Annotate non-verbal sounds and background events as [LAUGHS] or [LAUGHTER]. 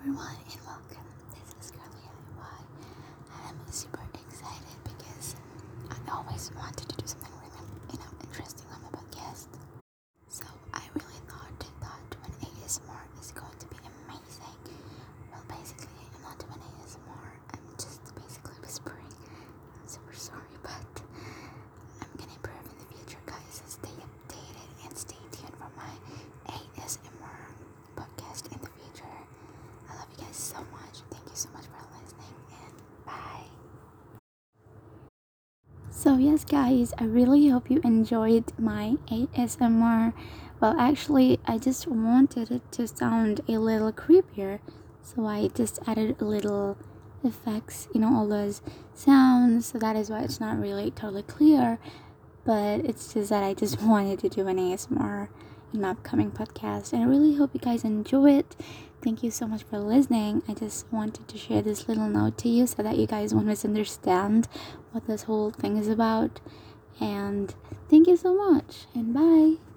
everyone and welcome. This is Girly IY. I'm super excited because I always wanted to do something really, you know, interesting on my podcast. So I really thought that doing ASMR is going to be amazing. Well, basically, I'm not doing ASMR. I'm just basically whispering. I'm super sorry, but I'm gonna improve in the future, guys. So stay updated and stay tuned for my ASMR podcast in the future. I love you guys so much. Thank you so much for listening and bye. So, yes, guys, I really hope you enjoyed my ASMR. Well, actually, I just wanted it to sound a little creepier, so I just added a little effects, you know, all those sounds. So, that is why it's not really totally clear, but it's just that I just [LAUGHS] wanted to do an ASMR my upcoming podcast, and I really hope you guys enjoy it. Thank you so much for listening. I just wanted to share this little note to you so that you guys won't misunderstand what this whole thing is about. And thank you so much, and bye.